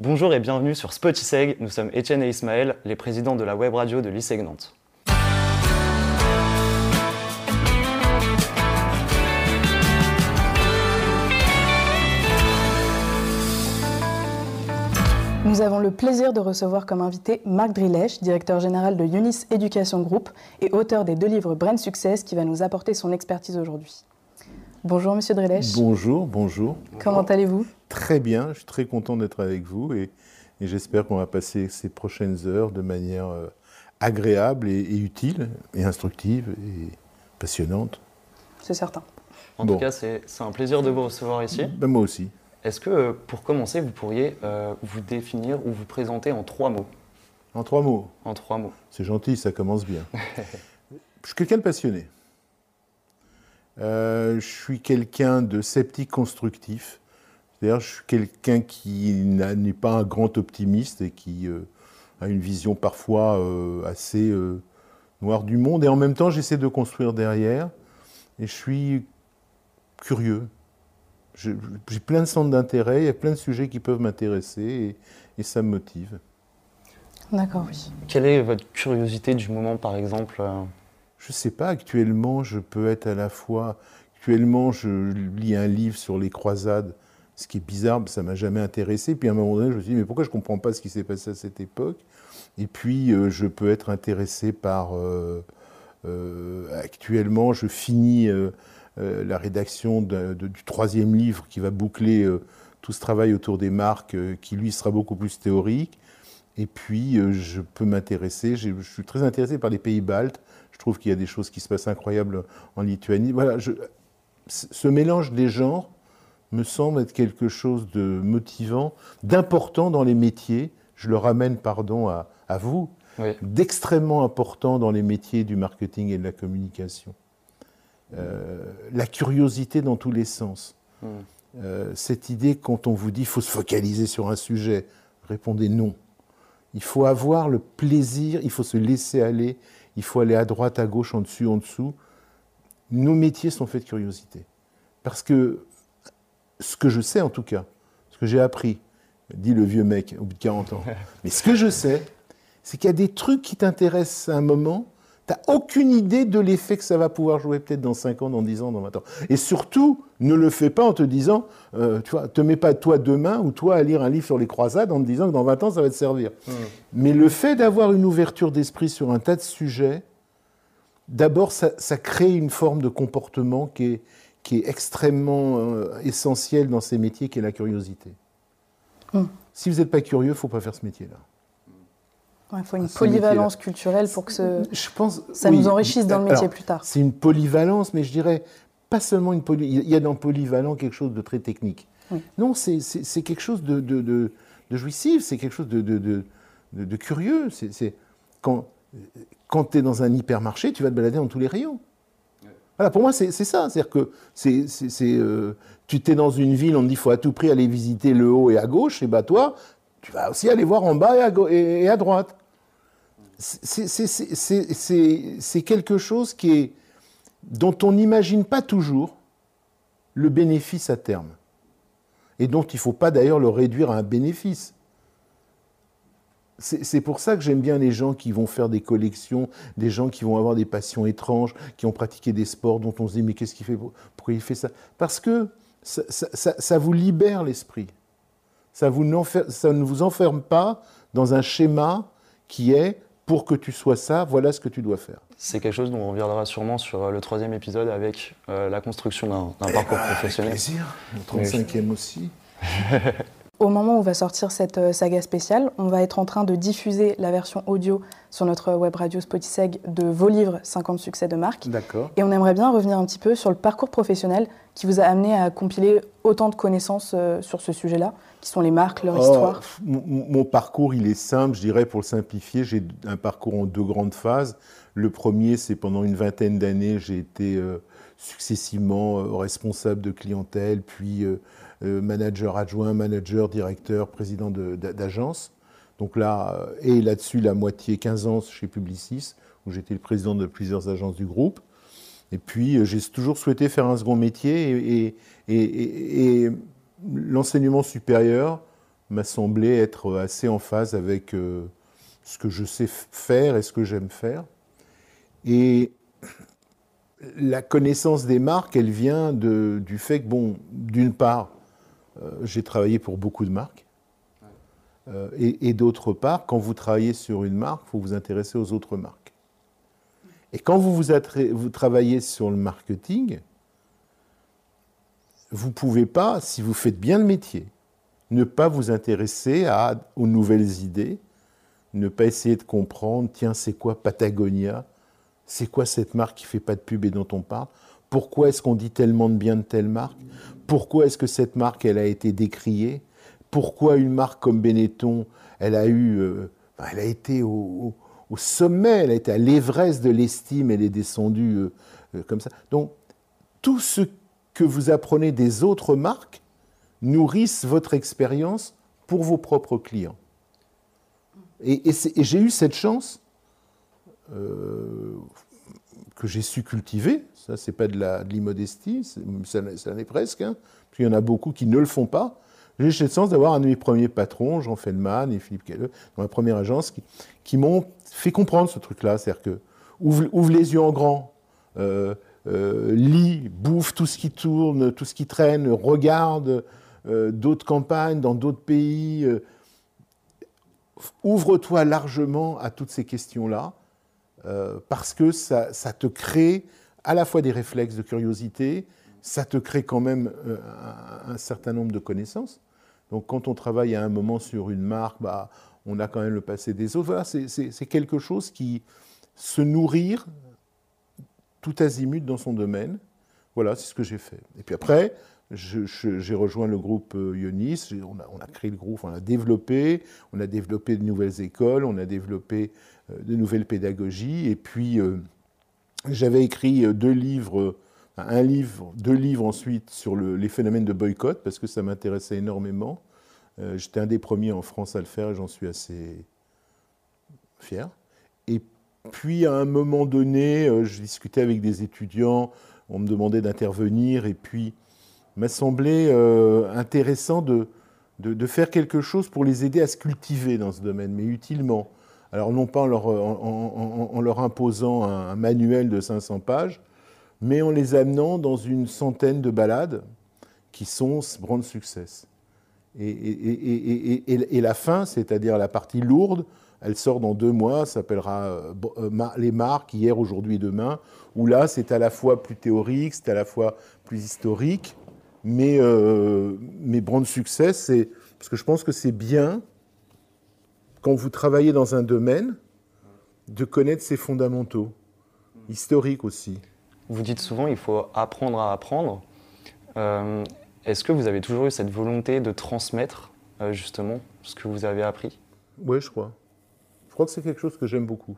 Bonjour et bienvenue sur Spotiseg. Nous sommes Étienne et Ismaël, les présidents de la web radio de l'ISEG Nantes. Nous avons le plaisir de recevoir comme invité Marc Drilech, directeur général de Unis Education Group et auteur des deux livres Brain Success, qui va nous apporter son expertise aujourd'hui. Bonjour Monsieur Drilech. Bonjour, bonjour. Comment allez-vous? Très bien, je suis très content d'être avec vous et, j'espère qu'on va passer ces prochaines heures de manière euh, agréable et, utile et instructive et passionnante. C'est certain. En tout cas, c'est un plaisir de vous recevoir ici. Ben, moi aussi. Est-ce que, euh, pour commencer, vous pourriez euh, vous définir ou vous présenter en trois mots? En trois mots En trois mots. C'est gentil, ça commence bien. je suis quelqu'un de passionné. Je suis quelqu'un de sceptique constructif. C'est-à-dire, je suis quelqu'un qui n'est pas un grand optimiste et qui euh, a une vision parfois euh, assez euh, noire du monde. Et en même temps, j'essaie de construire derrière. Et je suis curieux. J'ai plein de centres d'intérêt, il y a plein de sujets qui peuvent m'intéresser et, ça me motive. D'accord, oui. Quelle est votre curiosité du moment, par exemple Je ne sais pas, actuellement, je peux être à la fois... Actuellement, je lis un livre sur les croisades ce qui est bizarre, ça m'a jamais intéressé. Puis à un moment donné, je me suis dit, mais pourquoi je ne comprends pas ce qui s'est passé à cette époque? Et puis, euh, je peux être intéressé par... Euh, euh, actuellement, je finis la rédaction du troisième livre qui va boucler tout ce travail autour des marques, qui lui sera beaucoup plus théorique. Et puis, je peux m'intéresser, je suis très intéressé par les pays baltes. Je trouve qu'il y a des choses qui se passent incroyables en Lituanie. Voilà, ce mélange des genres me semble être quelque chose de motivant, d'important dans les métiers. Je le ramène, pardon, à, vous, d'extrêmement important dans les métiers du marketing et de la communication. Euh, la curiosité dans tous les sens. Hmm. Euh, cette idée, quand on vous dit qu'il faut se focaliser sur un sujet, répondez non. Il faut avoir le plaisir, il faut se laisser aller, il faut aller à droite, à gauche, en dessus, en dessous. Nos métiers sont faits de curiosité. Parce que ce que je sais en tout cas, ce que j'ai appris, dit le vieux mec au bout de 40 ans, mais ce que je sais, c'est qu'il y a des trucs qui t'intéressent à un moment, tu n'as aucune idée de l'effet que ça va pouvoir jouer peut-être dans 5 ans, dans 10 ans, dans 20 ans. Et surtout, ne le fais pas en te disant, euh, tu vois, te mets pas toi demain ou toi à lire un livre sur les croisades en te disant que dans 20 ans, ça va te servir. Hmm. Mais le fait d'avoir une ouverture d'esprit sur un tas de sujets, d'abord, ça, ça, crée une forme de comportement qui est, qui est extrêmement euh, essentiel dans ces métiers, qui est la curiosité. Hmm. Si vous n'êtes pas curieux, il ne faut pas faire ce métier-là. Il faut une polyvalence culturelle pour que je pense, ça nous enrichisse dans le métier plus tard. C'est une polyvalence, mais je dirais pas seulement une polyvalence. Il y a dans polyvalent quelque chose de très technique. Non, c'est quelque chose de, de, de, de jouissif, c'est quelque chose de, curieux. C'est quand, quand tu es dans un hypermarché, tu vas te balader dans tous les rayons. Voilà, pour moi, c'est ça. C'est-à-dire que c'est, euh, tu t'es dans une ville, on te dit qu'il faut à tout prix aller visiter le haut et à gauche, et bah toi, tu vas aussi aller voir en bas et à, droite. C'est quelque chose qui est, dont on n'imagine pas toujours le bénéfice à terme. Et dont il ne faut pas d'ailleurs le réduire à un bénéfice. C'est pour ça que j'aime bien les gens qui vont faire des collections, des gens qui vont avoir des passions étranges, qui ont pratiqué des sports dont on se dit mais qu'est-ce qu'il fait Pourquoi il fait ça? Parce que ça, vous libère l'esprit. Ça, ça ne vous enferme pas dans un schéma qui est pour que tu sois ça, voilà ce que tu dois faire. C'est quelque chose dont on reviendra sûrement sur euh, le troisième épisode avec euh, la construction d'un eh parcours ben, professionnel. Avec plaisir, le 35e aussi. Au moment où va sortir cette euh, saga spéciale, on va être en train de diffuser la version audio sur notre web radio Spotiseg de vos livres 50 succès de marque. D'accord. Et on aimerait bien revenir un petit peu sur le parcours professionnel qui vous a amené à compiler autant de connaissances euh, sur ce sujet-là, qui sont les marques, leur oh, histoire. Mon, parcours, il est simple, je dirais, pour le simplifier, j'ai un parcours en deux grandes phases. Le premier, c'est pendant une vingtaine d'années, j'ai été euh, successivement responsable de clientèle, puis euh, manager adjoint, manager, directeur, président d'agence. Donc là, euh, et là-dessus, la moitié, 15 ans chez Publicis, où j'étais le président de plusieurs agences du groupe. Et puis, euh, j'ai toujours souhaité faire un second métier et, l'enseignement supérieur m'a semblé être assez en phase avec euh, ce que je sais faire et ce que j'aime faire. Et la connaissance des marques, elle vient de, du fait que, bon, d'une part, euh, j'ai travaillé pour beaucoup de marques. Euh, et, d'autre part, quand vous travaillez sur une marque, il faut vous intéresser aux autres marques. Et quand vous, vous, travaillez sur le marketing, vous ne pouvez pas, si vous faites bien le métier, ne pas vous intéresser aux nouvelles idées, ne pas essayer de comprendre, tiens, c'est quoi Patagonia? C'est quoi cette marque qui fait pas de pub et dont on parle? Pourquoi est-ce qu'on dit tellement de bien de telle marque? Pourquoi est-ce que cette marque, elle a été décriée? Pourquoi une marque comme Benetton, elle a eu, euh, elle a été au, sommet, elle a été à l'Everest de l'estime, elle est descendue euh, euh, comme ça? Donc, tout ce que vous apprenez des autres marques nourrissent votre expérience pour vos propres clients. Et, j'ai eu cette chance que j'ai su cultiver. Ça, c'est pas de l'immodestie, ça, ça en est presque. Hein, parce qu'il y en a beaucoup qui ne le font pas. J'ai eu cette chance d'avoir un de mes premiers patrons, Jean Feldman et Philippe Kelleux, dans ma première agence, qui, m'ont fait comprendre ce truc-là. C'est-à-dire que ouvre, les yeux en grand, euh, euh, lis, bouffe tout ce qui tourne, tout ce qui traîne, regarde euh, d'autres campagnes dans d'autres pays. Ouvre-toi largement à toutes ces questions-là, parce que ça, te crée à la fois des réflexes de curiosité, ça te crée quand même un, certain nombre de connaissances. Donc quand on travaille à un moment sur une marque, bah, on a quand même le passé des autres. Voilà, c'est quelque chose qui se nourrir tout azimut dans son domaine. Voilà, c'est ce que j'ai fait. Et puis après, j'ai rejoint le groupe euh, Ionis, on a, on a, créé le groupe, on a développé, on a développé de nouvelles écoles, on a développé euh, de nouvelles pédagogies, et puis euh, j'avais écrit deux livres, un livre, deux livres ensuite sur le, les phénomènes de boycott, parce que ça m'intéressait énormément. J'étais un des premiers en France à le faire, j'en suis assez fier. Et puis à un moment donné, euh, je discutais avec des étudiants, on me demandait d'intervenir, et puis m'a semblé euh, intéressant de, faire quelque chose pour les aider à se cultiver dans ce domaine, mais utilement. Alors non pas en leur, imposant un, manuel de 500 pages, mais en les amenant dans une centaine de balades qui sont Brand et, et, et la fin, c'est-à-dire la partie lourde, elle sort dans deux mois, s'appellera euh, euh, Les marques, hier, aujourd'hui et demain, où là, c'est à la fois plus théorique, c'est à la fois plus historique, mais, euh, mais brand succès, c'est. Parce que je pense que c'est bien, quand vous travaillez dans un domaine, de connaître ses fondamentaux, historiques aussi. Vous dites souvent il faut apprendre à apprendre. Est-ce que vous avez toujours eu cette volonté de transmettre justement ce que vous avez appris? Oui, je crois. Je crois que c'est quelque chose que j'aime beaucoup.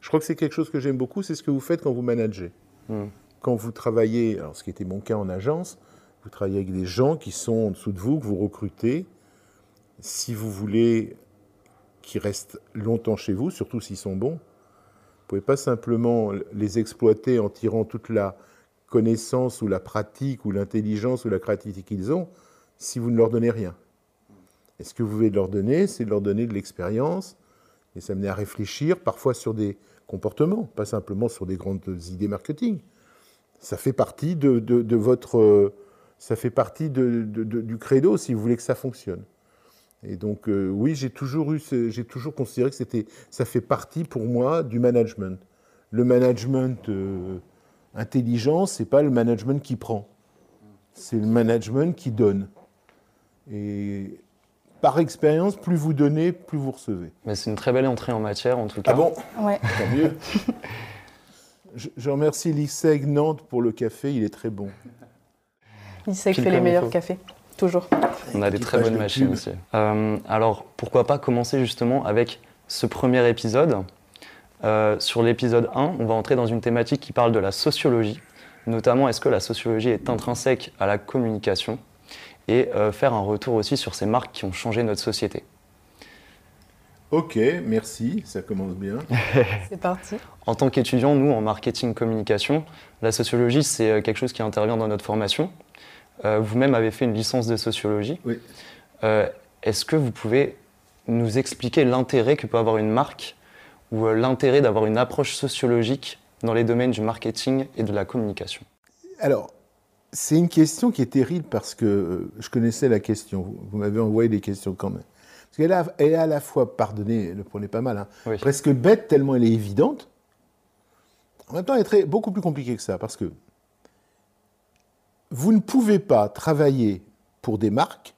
Je crois que c'est quelque chose que j'aime beaucoup, c'est ce que vous faites quand vous managez. Hmm. Quand vous travaillez, alors ce qui était mon cas en agence, vous travaillez avec des gens qui sont en dessous de vous, que vous recrutez. Si vous voulez qu'ils restent longtemps chez vous, surtout s'ils sont bons, vous ne pouvez pas simplement les exploiter en tirant toute la connaissance ou la pratique ou l'intelligence ou la créativité qu'ils ont si vous ne leur donnez rien. Et ce que vous voulez leur donner, c'est de leur donner de l'expérience, et ça à réfléchir parfois sur des comportements, pas simplement sur des grandes idées marketing. Ça fait partie de, votre, ça fait partie du credo si vous voulez que ça fonctionne. Et donc euh, oui, j'ai toujours eu, j'ai toujours considéré que c'était, ça fait partie pour moi du management. Le management euh, intelligent, c'est pas le management qui prend, c'est le management qui donne. Et par expérience, plus vous donnez, plus vous recevez. Mais c'est une très belle entrée en matière, en tout cas. Ah bon? Ouais. Tant mieux. je, remercie l'ISEG Nantes pour le café, il est très bon. L'ISEG fait les meilleurs cafés, toujours. On a des très bonnes machines aussi. Euh, alors, pourquoi pas commencer justement avec ce premier épisode euh, Sur l'épisode 1, on va entrer dans une thématique qui parle de la sociologie, notamment est-ce que la sociologie est intrinsèque à la communication? Et euh, faire un retour aussi sur ces marques qui ont changé notre société. Ok, merci, ça commence bien. c'est parti. En tant qu'étudiant, nous, en marketing communication, la sociologie, c'est quelque chose qui intervient dans notre formation. Euh, vous-même avez fait une licence de sociologie. Oui. Est-ce que vous pouvez nous expliquer l'intérêt que peut avoir une marque ou euh, l'intérêt d'avoir une approche sociologique dans les domaines du marketing et de la communication? Alors, c'est une question qui est terrible parce que euh, je connaissais la question. Vous m'avez envoyé des questions quand même. Parce qu'elle elle est à la fois, pardonnez, le prenez pas mal, hein, presque bête tellement elle est évidente. En même temps, elle est très, beaucoup plus compliquée que ça parce que vous ne pouvez pas travailler pour des marques,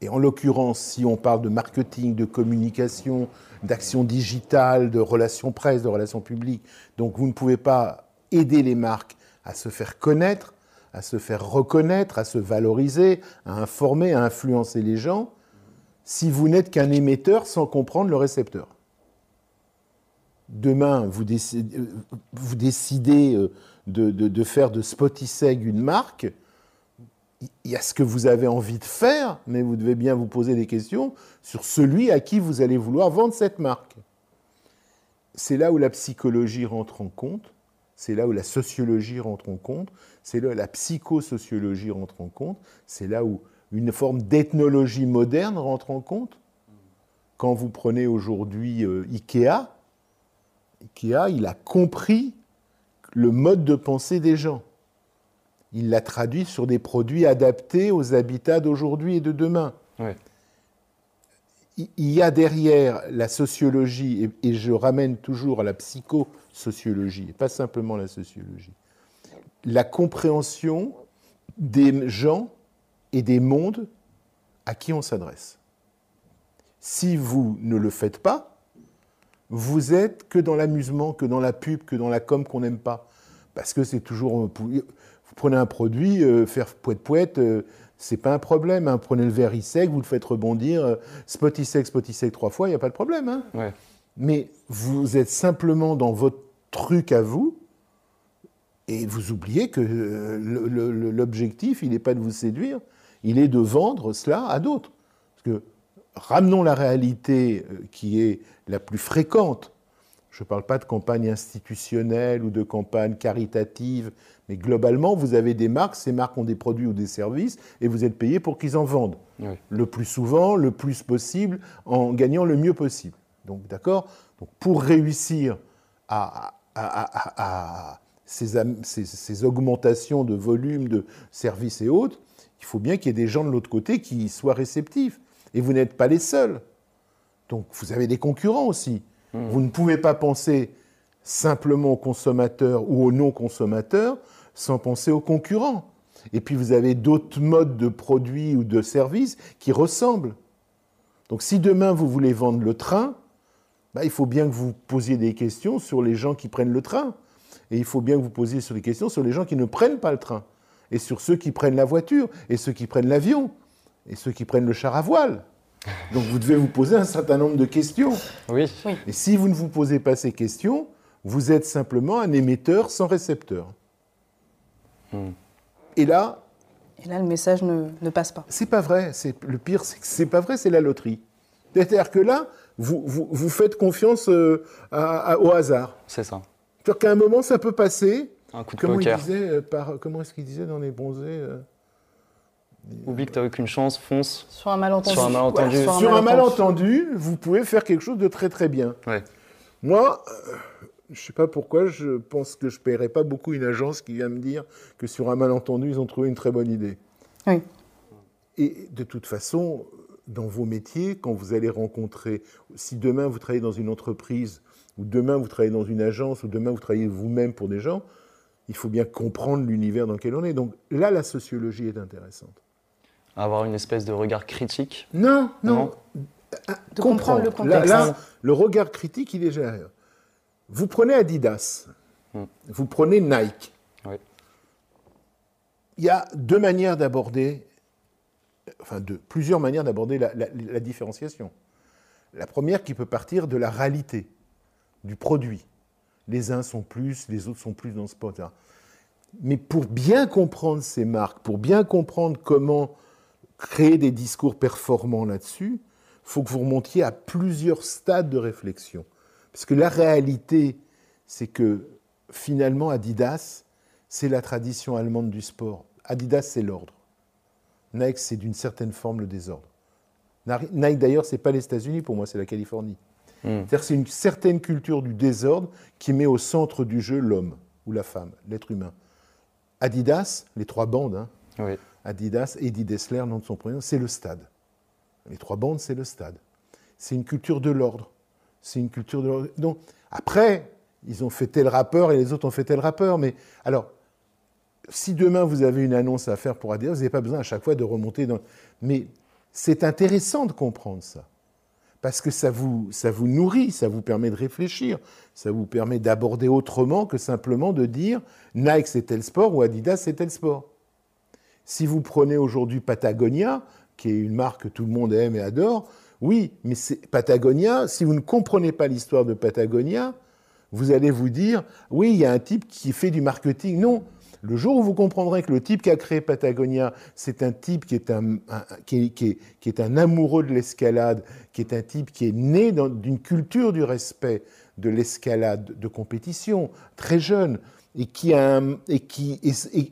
et en l'occurrence, si on parle de marketing, de communication, d'action digitale, de relations presse, de relations publiques, donc vous ne pouvez pas aider les marques à se faire connaître, à se faire reconnaître, à se valoriser, à informer, à influencer les gens, si vous n'êtes qu'un émetteur sans comprendre le récepteur. Demain, vous décidez, vous décidez euh, de, faire de Spotiseg une marque, il y a ce que vous avez envie de faire, mais vous devez bien vous poser des questions sur celui à qui vous allez vouloir vendre cette marque. C'est là où la psychologie rentre en compte, c'est là où la sociologie rentre en compte, c'est là où la psychosociologie rentre en compte, c'est là où une forme d'ethnologie moderne rentre en compte. Quand vous prenez aujourd'hui euh, Ikea, Ikea, il a compris le mode de pensée des gens. Il l'a traduit sur des produits adaptés aux habitats d'aujourd'hui et de demain. Il y a derrière la sociologie, et je ramène toujours à la psychosociologie, et pas simplement la sociologie, la compréhension des gens et des mondes à qui on s'adresse. Si vous ne le faites pas, vous êtes que dans l'amusement, que dans la pub, que dans la com qu'on n'aime pas. Parce que c'est toujours. Vous prenez un produit, euh, faire poète-poète, euh, c'est pas un problème. Hein. Prenez le verre sec, vous le faites rebondir, euh, spot sec, spot sec trois fois, il n'y a pas de problème. Hein. Mais vous êtes simplement dans votre truc à vous, et vous oubliez que l'objectif, il n'est pas de vous séduire, il est de vendre cela à d'autres. Parce que ramenons la réalité euh, qui est la plus fréquente. Je ne parle pas de campagne institutionnelle ou de campagne caritative, mais globalement, vous avez des marques, ces marques ont des produits ou des services, et vous êtes payé pour qu'ils en vendent. Le plus souvent, le plus possible, en gagnant le mieux possible. Donc, d'accord? Donc, pour réussir à, ces, ces, augmentations de volume de services et autres, il faut bien qu'il y ait des gens de l'autre côté qui soient réceptifs. Et vous n'êtes pas les seuls. Donc vous avez des concurrents aussi. Mmh. Vous ne pouvez pas penser simplement aux consommateurs ou aux non-consommateurs sans penser aux concurrents. Et puis vous avez d'autres modes de produits ou de services qui ressemblent. Donc si demain vous voulez vendre le train, bah, il faut bien que vous posiez des questions sur les gens qui prennent le train. Et il faut bien que vous posiez sur des questions sur les gens qui ne prennent pas le train. Et sur ceux qui prennent la voiture, et ceux qui prennent l'avion et ceux qui prennent le char à voile. Donc vous devez vous poser un certain nombre de questions. Oui. Et si vous ne vous posez pas ces questions, vous êtes simplement un émetteur sans récepteur. Hmm. Et là. Et là, le message ne, ne passe pas. C'est pas vrai. C'est le pire, c'est que c'est pas vrai. C'est la loterie. C'est-à-dire que là, vous, vous, vous faites confiance euh, au hasard. C'est ça. C'est-à-dire qu'à un moment, ça peut passer. Un coup de comment poker. Il disait, euh, par, comment est-ce qu'il disait dans les bronzés euh, Oublie que tu n'as aucune chance, fonce. Sur un malentendu. Sur un malentendu. sur, un, malentendu. vous pouvez faire quelque chose de très très bien. Moi, euh, je ne sais pas pourquoi, je pense que je ne paierai pas beaucoup une agence qui vient me dire que sur un malentendu, ils ont trouvé une très bonne idée. Oui. Et de toute façon, dans vos métiers, quand vous allez rencontrer, si demain vous travaillez dans une entreprise, ou demain vous travaillez dans une agence, ou demain vous travaillez vous-même pour des gens, il faut bien comprendre l'univers dans lequel on est. Donc là, la sociologie est intéressante avoir une espèce de regard critique Non, non. De comprendre le contexte. Là, le regard critique, il est génial. Vous prenez Adidas, hmm. vous prenez Nike. Il y a deux manières d'aborder, enfin de, plusieurs manières d'aborder la, la différenciation. La première qui peut partir de la réalité, du produit. Les uns sont plus, les autres sont plus dans ce pot. Mais pour bien comprendre ces marques, pour bien comprendre comment créer des discours performants là-dessus, il faut que vous remontiez à plusieurs stades de réflexion. Parce que la réalité, c'est que finalement, Adidas, c'est la tradition allemande du sport. Adidas, c'est l'ordre. Nike, c'est d'une certaine forme le désordre. Nike, d'ailleurs, c'est pas les États-Unis pour moi, c'est la Californie. Hmm. C'est-à-dire c'est une certaine culture du désordre qui met au centre du jeu l'homme ou la femme, l'être humain. Adidas, les trois bandes, hein, Oui. Adidas, Eddie Dessler, nom de son prénom, c'est le stade. Les trois bandes, c'est le stade. C'est une culture de l'ordre. C'est une culture de l'ordre. Donc, après, ils ont fait tel rappeur et les autres ont fait tel rappeur. Mais alors, si demain vous avez une annonce à faire pour Adidas, vous n'avez pas besoin à chaque fois de remonter dans. Mais c'est intéressant de comprendre ça. Parce que ça vous, ça vous nourrit, ça vous permet de réfléchir, ça vous permet d'aborder autrement que simplement de dire Nike c'est tel sport ou Adidas c'est tel sport. Si vous prenez aujourd'hui Patagonia, qui est une marque que tout le monde aime et adore, oui, mais Patagonia, si vous ne comprenez pas l'histoire de Patagonia, vous allez vous dire, oui, il y a un type qui fait du marketing. Non, le jour où vous comprendrez que le type qui a créé Patagonia, c'est un type qui est un, qui est- qui est- un amoureux de l'escalade, qui est un type qui est né d'une culture du respect de l'escalade de compétition, très jeune, et, qui a un- et, qui,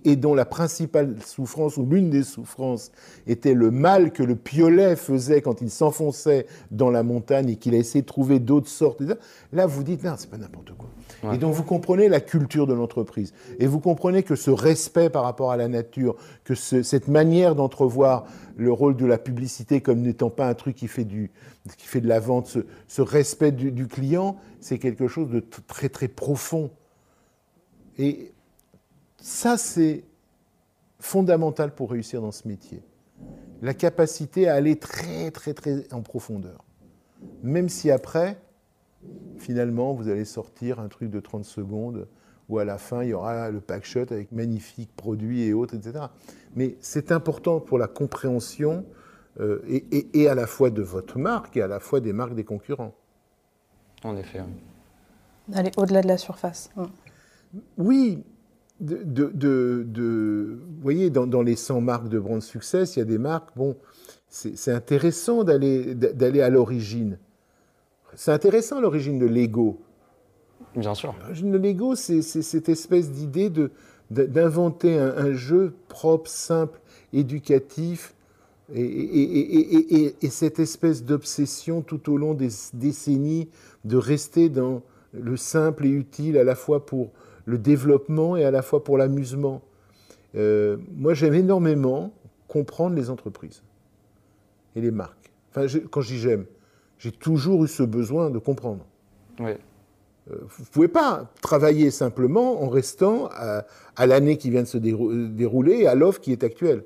et, dont la principale souffrance, ou l'une des souffrances, était le mal que le piolet faisait quand il s'enfonçait dans la montagne et qu'il a essayé de trouver d'autres sortes. Là, vous dites, non, c'est pas n'importe quoi. Ouais. Et donc, vous comprenez la culture de l'entreprise. Et vous comprenez que ce respect par rapport à la nature, que ce- cette manière d'entrevoir le rôle de la publicité comme n'étant pas un truc qui fait, du, qui fait de la vente, ce, ce respect du, du client, c'est quelque chose de très, très profond. Et ça, c'est fondamental pour réussir dans ce métier. La capacité à aller très, très, très en profondeur. Même si après, finalement, vous allez sortir un truc de 30 secondes où à la fin, il y aura le pack shot avec magnifiques produits et autres, etc. Mais c'est important pour la compréhension euh, et, et- et à la fois de votre marque et à la fois des marques des concurrents. En effet. oui. Aller au-delà de la surface. Mm. Oui, de, de- de- de- vous voyez, dans, dans les 100 marques de Brand Success, il y a des marques, bon, c'est intéressant d'aller à l'origine. C'est intéressant l'origine de Lego. Bien sûr. L'origine de Lego, c'est cette espèce d'idée d'inventer un, un jeu propre, simple, éducatif, et, et- et- et- et- et cette espèce d'obsession tout au long des décennies de rester dans le simple et utile à la fois pour le développement et à la fois pour l'amusement. Euh, moi, j'aime énormément comprendre les entreprises et les marques. Enfin, je- quand je dis j'aime, j'ai toujours eu ce besoin de comprendre. Oui. Euh, Vous ne pouvez pas travailler simplement en restant à, à l'année qui vient de se dérou- dérouler et à l'offre qui est actuelle.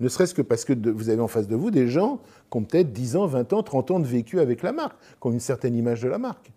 Ne serait-ce que parce que de- vous avez en face de vous des gens qui ont peut-être 10 ans, 20 ans, 30 ans de vécu avec la marque, qui ont une certaine image de la marque.